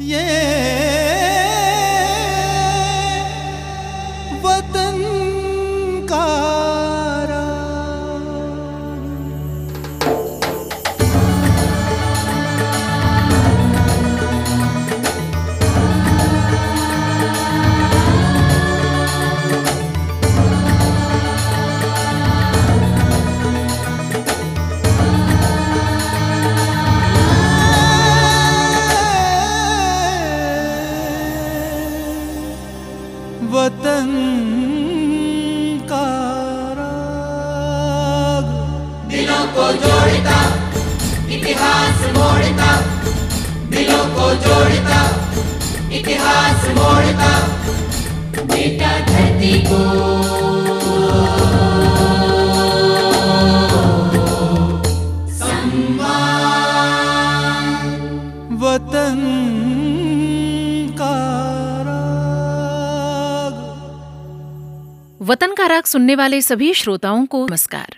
ये वतन का राग। सुनने वाले सभी श्रोताओं को नमस्कार।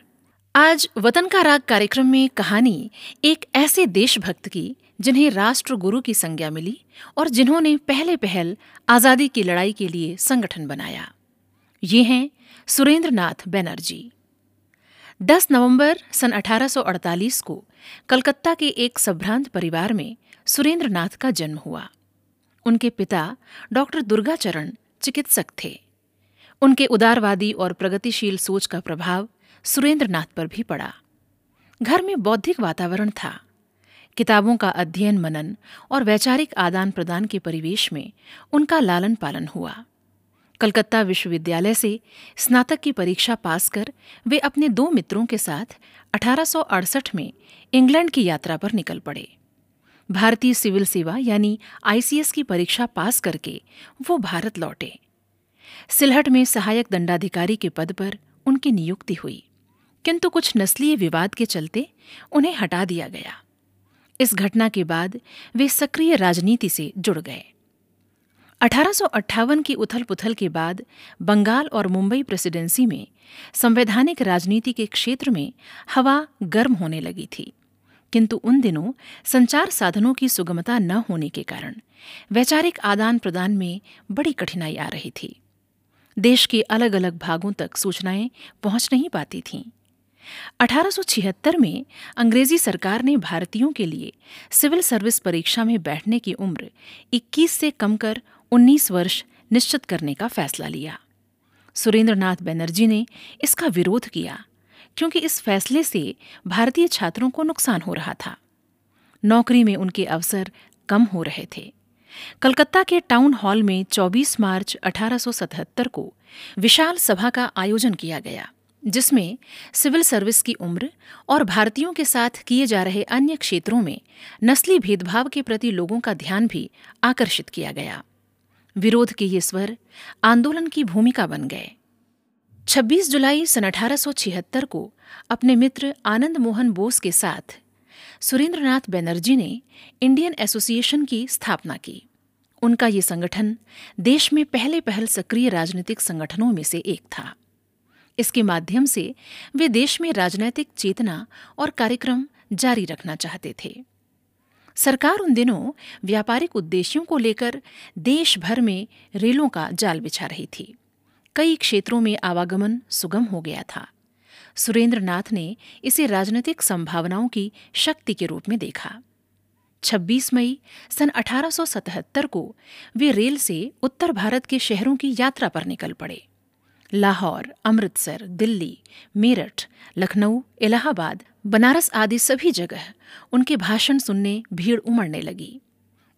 आज वतन का राग कार्यक्रम में कहानी, एक ऐसे देशभक्त की, जिन्हें राष्ट्र गुरु की संज्ञा मिली और जिन्होंने पहले पहल आज़ादी की लड़ाई के लिए संगठन बनाया। ये हैं सुरेंद्र नाथ बैनर्जी। 10 नवंबर सन 1848 को कलकत्ता के एक संभ्रांत परिवार में सुरेंद्रनाथ का जन्म हुआ। उनके पिता डॉक्टर दुर्गाचरण चिकित्सक थे। उनके उदारवादी और प्रगतिशील सोच का प्रभाव सुरेंद्रनाथ पर भी पड़ा। घर में बौद्धिक वातावरण था। किताबों का अध्ययन मनन और वैचारिक आदान प्रदान के परिवेश में उनका लालन पालन हुआ। कलकत्ता विश्वविद्यालय से स्नातक की परीक्षा पास कर वे अपने दो मित्रों के साथ 1868 में इंग्लैंड की यात्रा पर निकल पड़े। भारतीय सिविल सेवा यानी आईसीएस की परीक्षा पास करके वो भारत लौटे। सिलहट में सहायक दंडाधिकारी के पद पर उनकी नियुक्ति हुई, किंतु कुछ नस्लीय विवाद के चलते उन्हें हटा दिया गया। इस घटना के बाद वे सक्रिय राजनीति से जुड़ गए। 1858 की उथल पुथल के बाद, बंगाल और मुंबई प्रेसिडेंसी में, संवैधानिक राजनीति के क्षेत्र में हवा गर्म होने लगी थी। किंतु उन दिनों संचार साधनों की सुगमता न होने के कारण, वैचारिक आदान प्रदान में बड़ी कठिनाई आ रही थी। देश के अलग अलग भागों तक सूचनाएँ पहुँच नहीं पाती थीं। 1876 में अंग्रेज़ी सरकार ने भारतीयों के लिए सिविल सर्विस परीक्षा में बैठने की उम्र 21 से कम कर 19 वर्ष निश्चित करने का फैसला लिया। सुरेंद्रनाथ बनर्जी ने इसका विरोध किया, क्योंकि इस फैसले से भारतीय छात्रों को नुकसान हो रहा था। नौकरी में उनके अवसर कम हो रहे थे। कलकत्ता के टाउन हॉल में 24 मार्च 1877 को विशाल सभा का आयोजन किया गया, जिसमें सिविल सर्विस की उम्र और भारतीयों के साथ किए जा रहे अन्य क्षेत्रों में नस्ली भेदभाव के प्रति लोगों का ध्यान भी आकर्षित किया गया। विरोध के ये स्वर आंदोलन की भूमिका बन गए। 26 जुलाई सन 1876 को अपने मित्र आनंद मोहन बोस के साथ सुरेंद्रनाथ बनर्जी ने इंडियन एसोसिएशन की स्थापना की। उनका ये संगठन देश में पहले पहल सक्रिय राजनीतिक संगठनों में से एक था। इसके माध्यम से वे देश में राजनैतिक चेतना और कार्यक्रम जारी रखना चाहते थे। सरकार उन दिनों व्यापारिक उद्देश्यों को लेकर देश भर में रेलों का जाल बिछा रही थी। कई क्षेत्रों में आवागमन सुगम हो गया था। सुरेंद्र नाथ ने इसे राजनीतिक संभावनाओं की शक्ति के रूप में देखा। 26 मई सन 1877 को वे रेल से उत्तर भारत के शहरों की यात्रा पर निकल पड़े। लाहौर, अमृतसर, दिल्ली, मेरठ, लखनऊ, इलाहाबाद, बनारस आदि सभी जगह उनके भाषण सुनने, भीड़ उमड़ने लगी।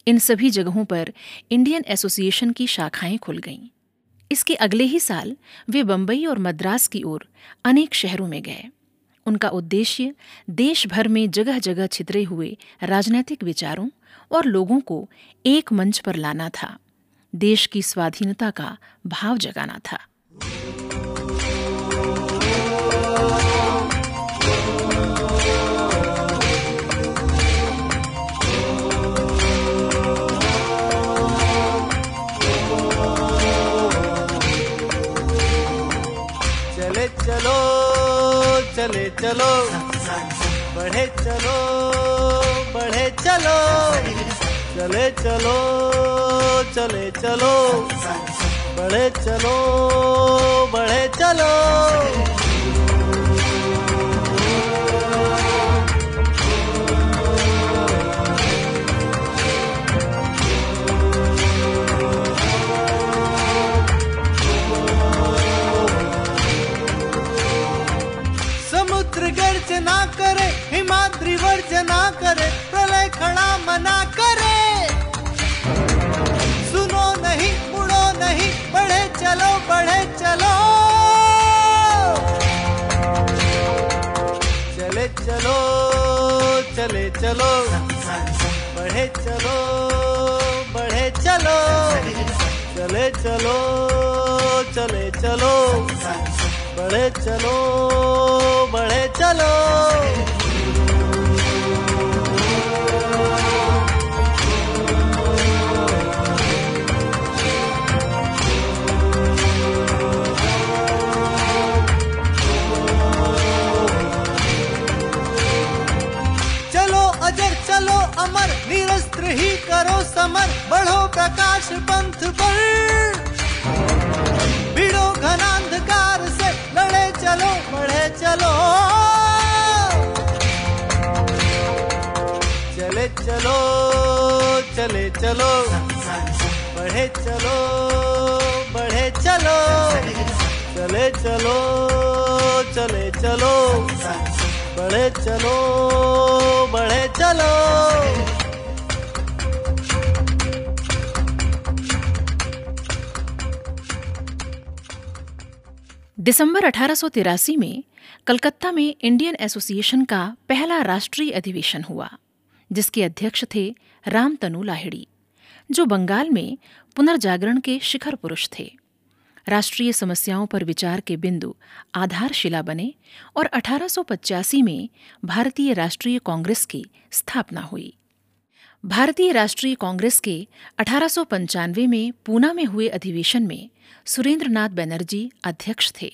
इन सभी जगहों पर इंडियन एसोसिएशन की शाखाएँ खुल गईं। इसके अगले ही साल वे बंबई और मद्रास की ओर अनेक शहरों में गए। उनका उद्देश्य देश भर में जगह जगह छितरे हुए राजनैतिक विचारों और लोगों को एक मंच पर लाना था। देश की स्वाधीनता का भाव जगाना था। चले चलो चले चलो। बढ़े चलो बढ़े चलो। चले चलो चले चलो। बढ़े चलो बढ़े चलो। समुद्र गर्जना करे हिमाद्री वर्जना करे प्रलय खड़ा मना करे। चले चलो। बढ़े चलो बढ़े चलो। चले चलो चले चलो। बढ़े चलो बढ़े चलो। अमर, निरस्त्र ही करो समर। बढ़ो प्रकाश पंथ पर। भिड़ो घनांधकार से लड़े चलो, बढ़े चलो। चले चलो चले चलो। बढ़े चलो बढ़े चलो। चले चलो चले चलो। बढ़े चलो। बढ़े, चलो। दिसंबर अठारह सौ तिरासी में कलकत्ता में इंडियन एसोसिएशन का पहला राष्ट्रीय अधिवेशन हुआ, जिसके अध्यक्ष थे रामतनु लाहिड़ी, जो बंगाल में पुनर्जागरण के शिखर पुरुष थे। राष्ट्रीय समस्याओं पर विचार के बिंदु आधारशिला बने और 1885 में भारतीय राष्ट्रीय कांग्रेस की स्थापना हुई। भारतीय राष्ट्रीय कांग्रेस के अठारह में पूना में हुए अधिवेशन में सुरेंद्रनाथ बनर्जी अध्यक्ष थे।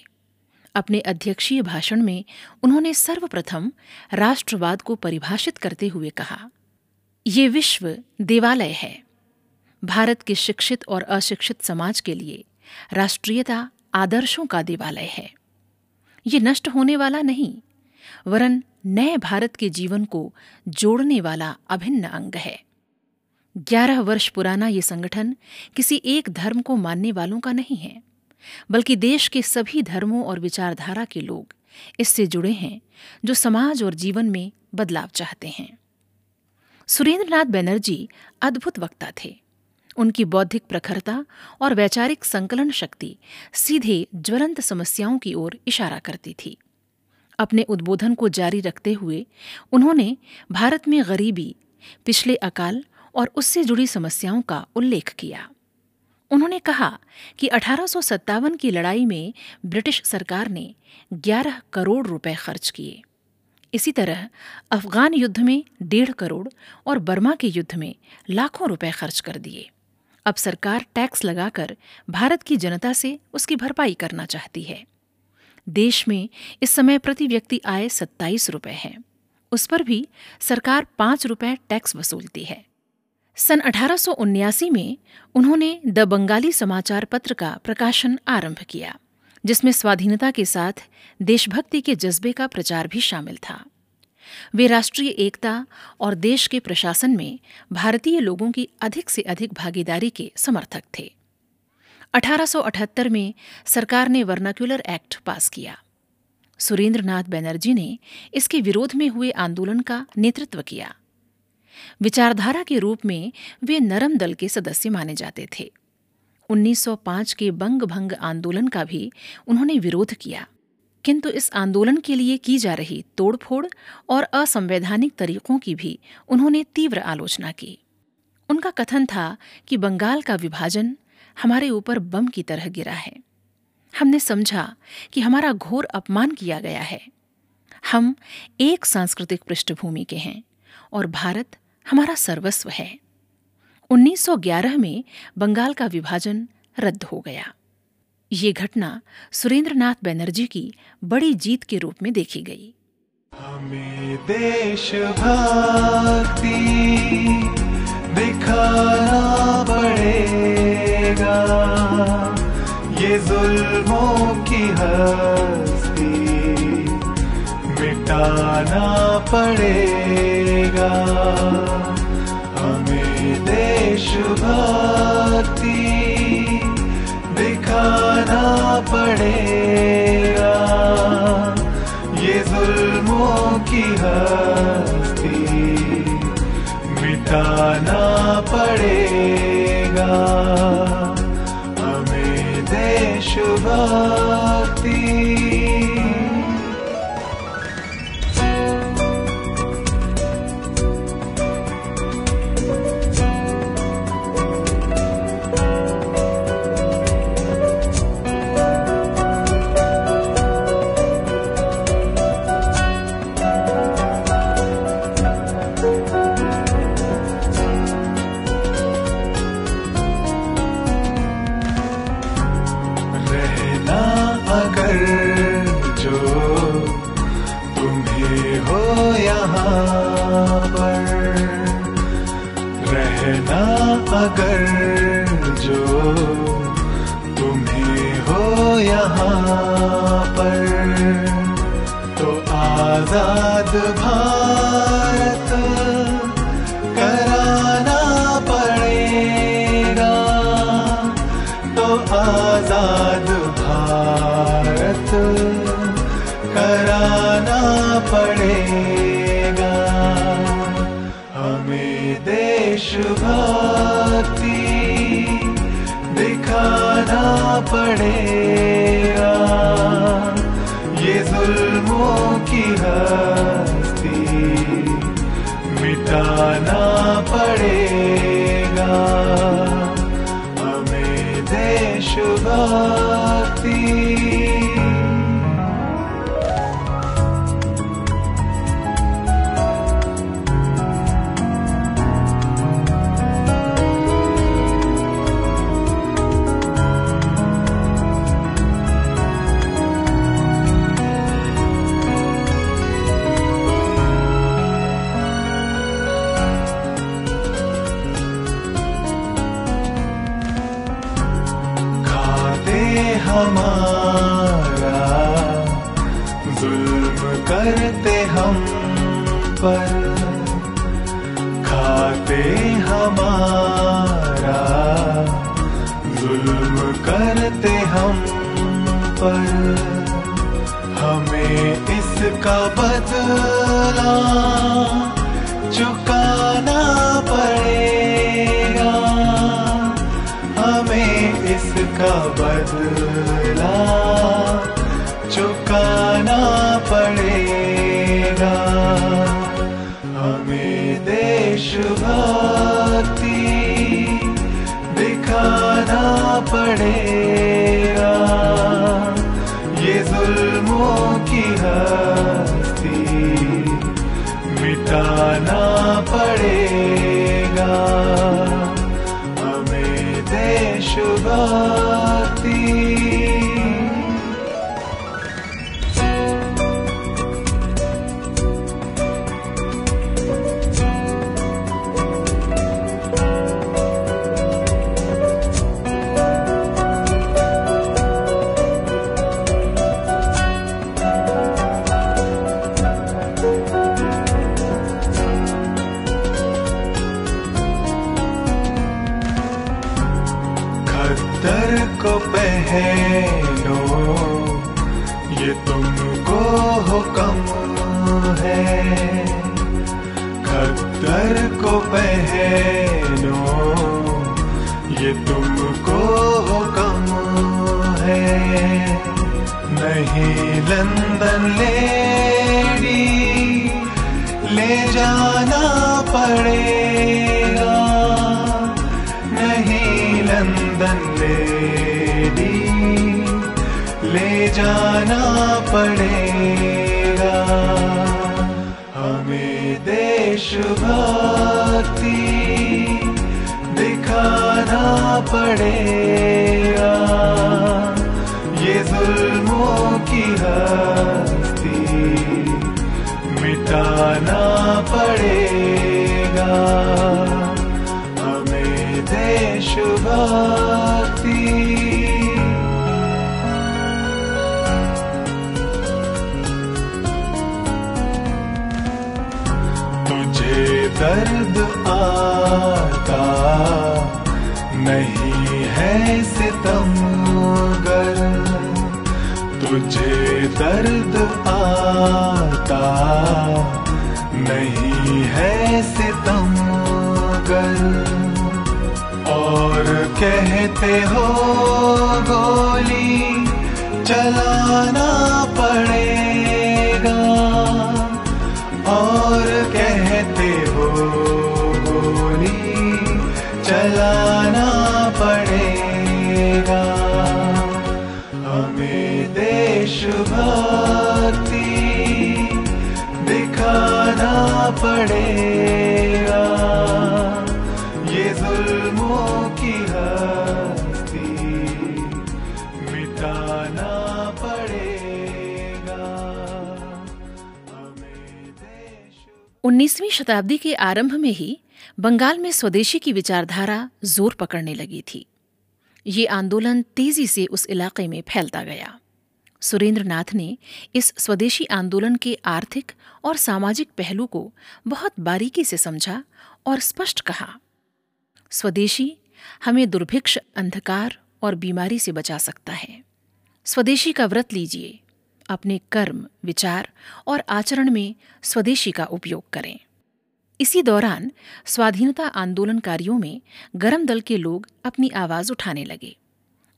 अपने अध्यक्षीय भाषण में उन्होंने सर्वप्रथम राष्ट्रवाद को परिभाषित करते हुए कहा, ये विश्व देवालय है। भारत के शिक्षित और अशिक्षित समाज के लिए राष्ट्रीयता आदर्शों का देवालय है। ये नष्ट होने वाला नहीं, वरन नए भारत के जीवन को जोड़ने वाला अभिन्न अंग है। ग्यारह वर्ष पुराना ये संगठन किसी एक धर्म को मानने वालों का नहीं है, बल्कि देश के सभी धर्मों और विचारधारा के लोग इससे जुड़े हैं, जो समाज और जीवन में बदलाव चाहते हैं। सुरेंद्रनाथ बनर्जी अद्भुत वक्ता थे। उनकी बौद्धिक प्रखरता और वैचारिक संकलन शक्ति सीधे ज्वलंत समस्याओं की ओर इशारा करती थी। अपने उद्बोधन को जारी रखते हुए उन्होंने भारत में गरीबी, पिछले अकाल और उससे जुड़ी समस्याओं का उल्लेख किया। उन्होंने कहा कि अठारह सौ सत्तावन की लड़ाई में ब्रिटिश सरकार ने 11 करोड़ रुपए खर्च किए। इसी तरह अफगान युद्ध में डेढ़ करोड़ और बर्मा के युद्ध में लाखों रुपए खर्च कर दिए। अब सरकार टैक्स लगाकर भारत की जनता से उसकी भरपाई करना चाहती है। देश में इस समय प्रति व्यक्ति आय सत्ताईस रुपए है। उस पर भी सरकार पाँच रुपए टैक्स वसूलती है। सन अठारह में उन्होंने द बंगाली समाचार पत्र का प्रकाशन आरंभ किया, जिसमें स्वाधीनता के साथ देशभक्ति के जज्बे का प्रचार भी शामिल था। वे राष्ट्रीय एकता और देश के प्रशासन में भारतीय लोगों की अधिक से अधिक भागीदारी के समर्थक थे। 1878 में सरकार ने वर्नाक्यूलर एक्ट पास किया। सुरेंद्रनाथ बनर्जी ने इसके विरोध में हुए आंदोलन का नेतृत्व किया। विचारधारा के रूप में वे नरम दल के सदस्य माने जाते थे। 1905 के बंग भंग आंदोलन का भी उन्होंने विरोध किया। किंतु इस आंदोलन के लिए की जा रही तोड़फोड़ और असंवैधानिक तरीकों की भी उन्होंने तीव्र आलोचना की। उनका कथन था कि बंगाल का विभाजन हमारे ऊपर बम की तरह गिरा है। हमने समझा कि हमारा घोर अपमान किया गया है। हम एक सांस्कृतिक पृष्ठभूमि के हैं और भारत हमारा सर्वस्व है। 1911 में बंगाल का विभाजन रद्द हो गया। ये घटना सुरेंद्रनाथ बनर्जी की बड़ी जीत के रूप में देखी गई। हमें देश भक्ति दिखाना पड़ेगा। ये जुल्मों की हस्ती मिटाना पड़ेगा। हमें देशभक्ति दिखाना पड़ेगा। ये जुल्मों की हस्ती मिटाना पड़ेगा। हमें देशभक्ति देशभक्ति दिखाना पड़ेगा। ये जुल्मों की हस्ती मिटाना पड़ेगा। हमें देशभक्ति पर खाते हमारा। जुल्म करते हम पर हमें इसका बदला चुकाना पड़ेगा। हमें इसका देशभक्ति दिखाना पड़ेगा पहनो ये तुमको हुक्म है। खद्दर को पहनो। ये तुमको हुक्म है। नहीं लंदन लेडी, ले जाना पड़ेगा। नहीं लंदन लेडी। ले जाना पड़ेगा। हमें देश देशभक्ति दिखाना पड़ेगा। ये जुल्मों की हस्ती तुझे दर्द आता नहीं है सितम गर और कहते हो गोली चलाना पड़ेगा। और कहते हो गोली चलाना देशभक्ति दिखाना पड़ेगा। ये जुल्मों की हस्ती मिटाना पड़ेगा। 19वीं शताब्दी के आरंभ में ही बंगाल में स्वदेशी की विचारधारा ज़ोर पकड़ने लगी थी। ये आंदोलन तेज़ी से उस इलाके में फैलता गया। सुरेंद्रनाथ ने इस स्वदेशी आंदोलन के आर्थिक और सामाजिक पहलू को बहुत बारीकी से समझा और स्पष्ट कहा। स्वदेशी हमें दुर्भिक्ष, अंधकार और बीमारी से बचा सकता है। स्वदेशी का व्रत लीजिए, अपने कर्म, विचार और आचरण में स्वदेशी का उपयोग करें। इसी दौरान स्वाधीनता आंदोलनकारियों में गरम दल के लोग अपनी आवाज़ उठाने लगे।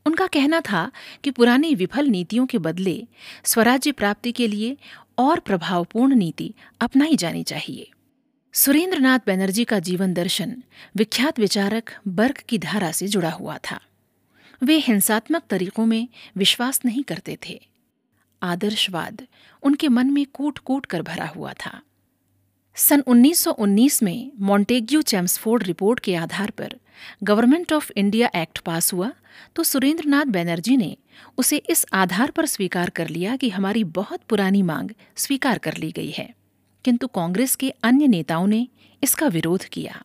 उनका कहना था कि पुरानी विफल नीतियों के बदले स्वराज्य प्राप्ति के लिए और प्रभावपूर्ण नीति अपनाई जानी चाहिए। सुरेंद्रनाथ बनर्जी का जीवन दर्शन विख्यात विचारक बर्क की धारा से जुड़ा हुआ था। वे हिंसात्मक तरीकों में विश्वास नहीं करते थे। आदर्शवाद उनके मन में कूट कूट कर भरा हुआ था। सन 1919 में मॉन्टेग्यू चैम्सफोर्ड रिपोर्ट के आधार पर government of India act pass हुआ तो सुरेंद्रनाथ बैनर्जी ने उसे इस आधार पर स्वीकार कर लिया कि हमारी बहुत पुरानी मांग स्वीकार कर ली गई है। किंतु कांग्रेस के अन्य नेताओं ने इसका विरोध किया।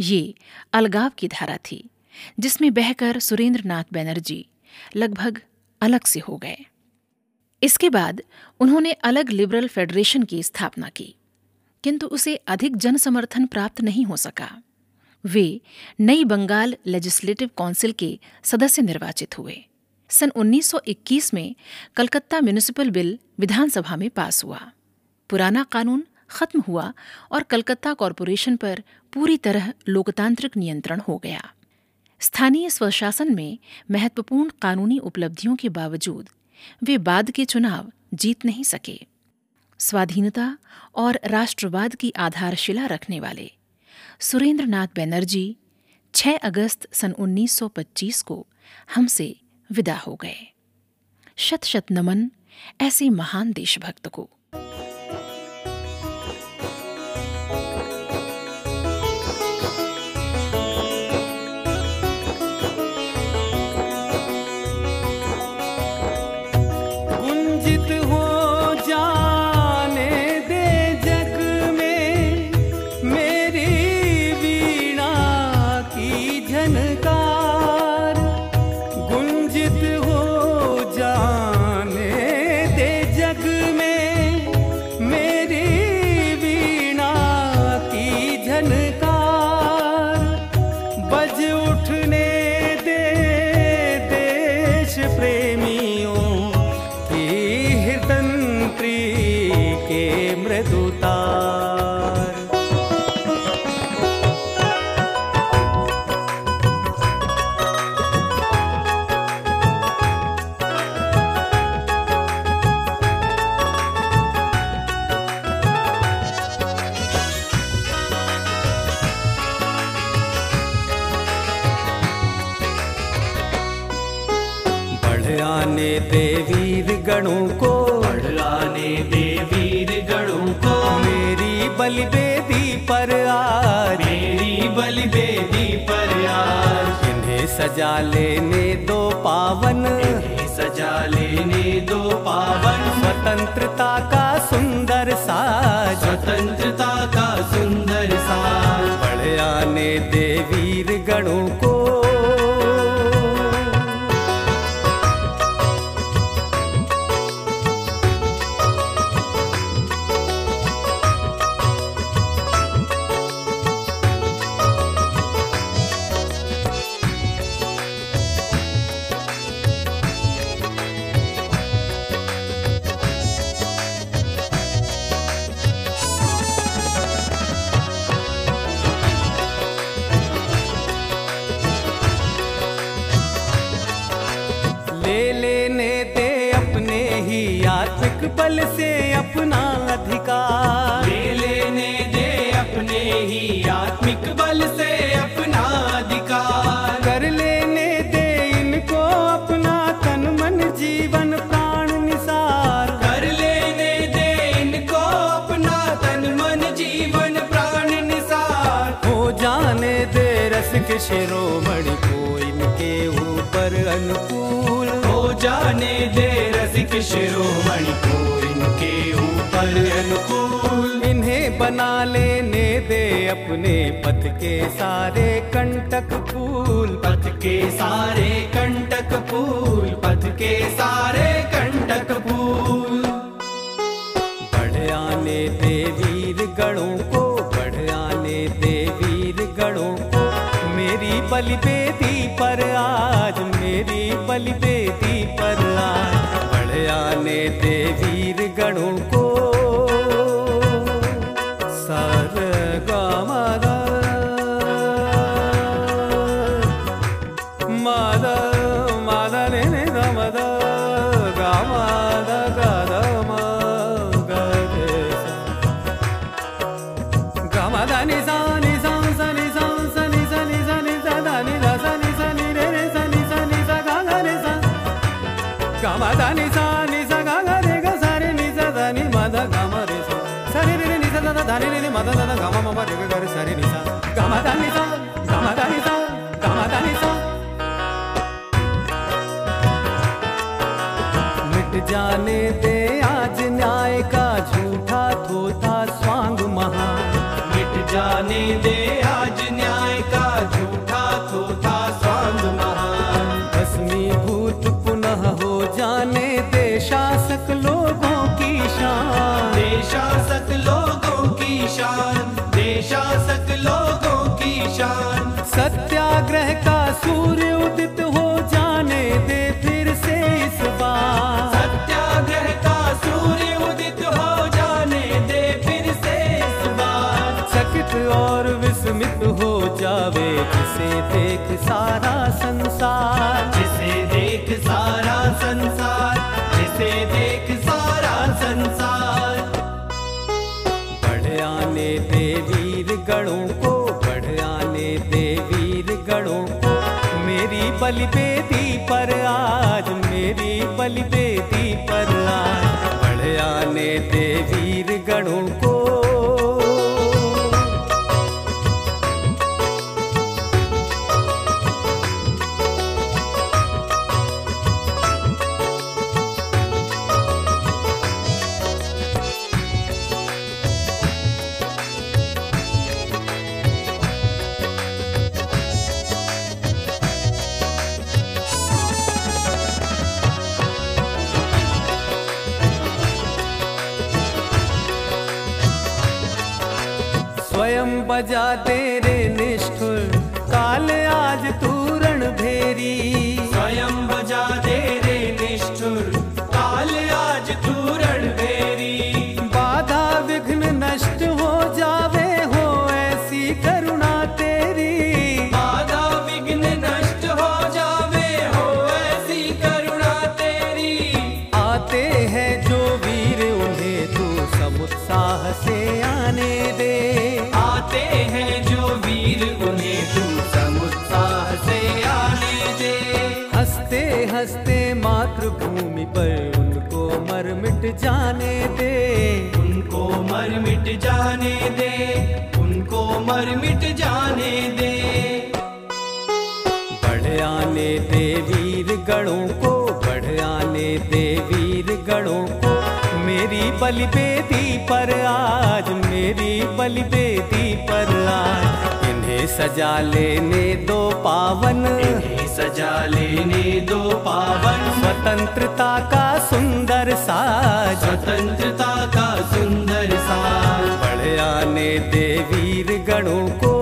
ये अलगाव की धारा थी, जिसमें बहकर सुरेंद्रनाथ बैनर्जी लगभग अलग से हो गए। इसके बाद उन्होंने अलग लिबरल फेडरेशन की स्थापना की। किंतु उसे अधिक जन समर्थन प्राप्त नहीं हो सका। वे नई बंगाल लेजिस्लेटिव काउंसिल के सदस्य निर्वाचित हुए। सन 1921 में कलकत्ता म्यूनिसिपल बिल विधानसभा में पास हुआ। पुराना कानून खत्म हुआ और कलकत्ता कॉरपोरेशन पर पूरी तरह लोकतांत्रिक नियंत्रण हो गया। स्थानीय स्वशासन में महत्वपूर्ण कानूनी उपलब्धियों के बावजूद वे बाद के चुनाव जीत नहीं सके। स्वाधीनता और राष्ट्रवाद की आधारशिला रखने वाले। सुरेंद्रनाथ बनर्जी 6 अगस्त सन 1925 को हमसे विदा हो गए। शत शत नमन ऐसे महान देशभक्त को। पावन स्वतंत्रता का सुंदर साज। स्वतंत्रता शिरोमणि को इनके ऊपर अनुकूल। इन्हें बना लेने दे अपने पथ के सारे कंटक फूल। पथ के सारे कंटक फूल पथ के सारे कंटक फूल। बढ़ आने दे वीर गणों को बढ़ आने दे वीर गणों को। मेरी बलि बेदी पर आज मेरी बलि बेदी पर आज। जाने दे वीर गणों को जाने दे आज न्याय का देख सारा संसार। जिसे देख सारा संसार जिसे देख सारा संसार। बढ़ आने दे वीर गणों को बढ़ आने दे वीर गणों को। मेरी बलिबेदी पर आज मेरी बलिबे दे उनको मर मिट जाने दे। बढ़ आने दे वीर गणों को बढ़ आने दे वीर गणों को। मेरी बलि बेदी पर आज मेरी बलि बेदी पर आज। इन्हें सजा लेने दो पावन। इन्हें सजा लेने दो पावन। स्वतंत्रता का सुंदर साज। स्वतंत्रता का सुंदर साज। गाए देवीर गणों को।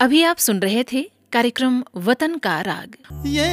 अभी आप सुन रहे थे कार्यक्रम वतन का राग। ये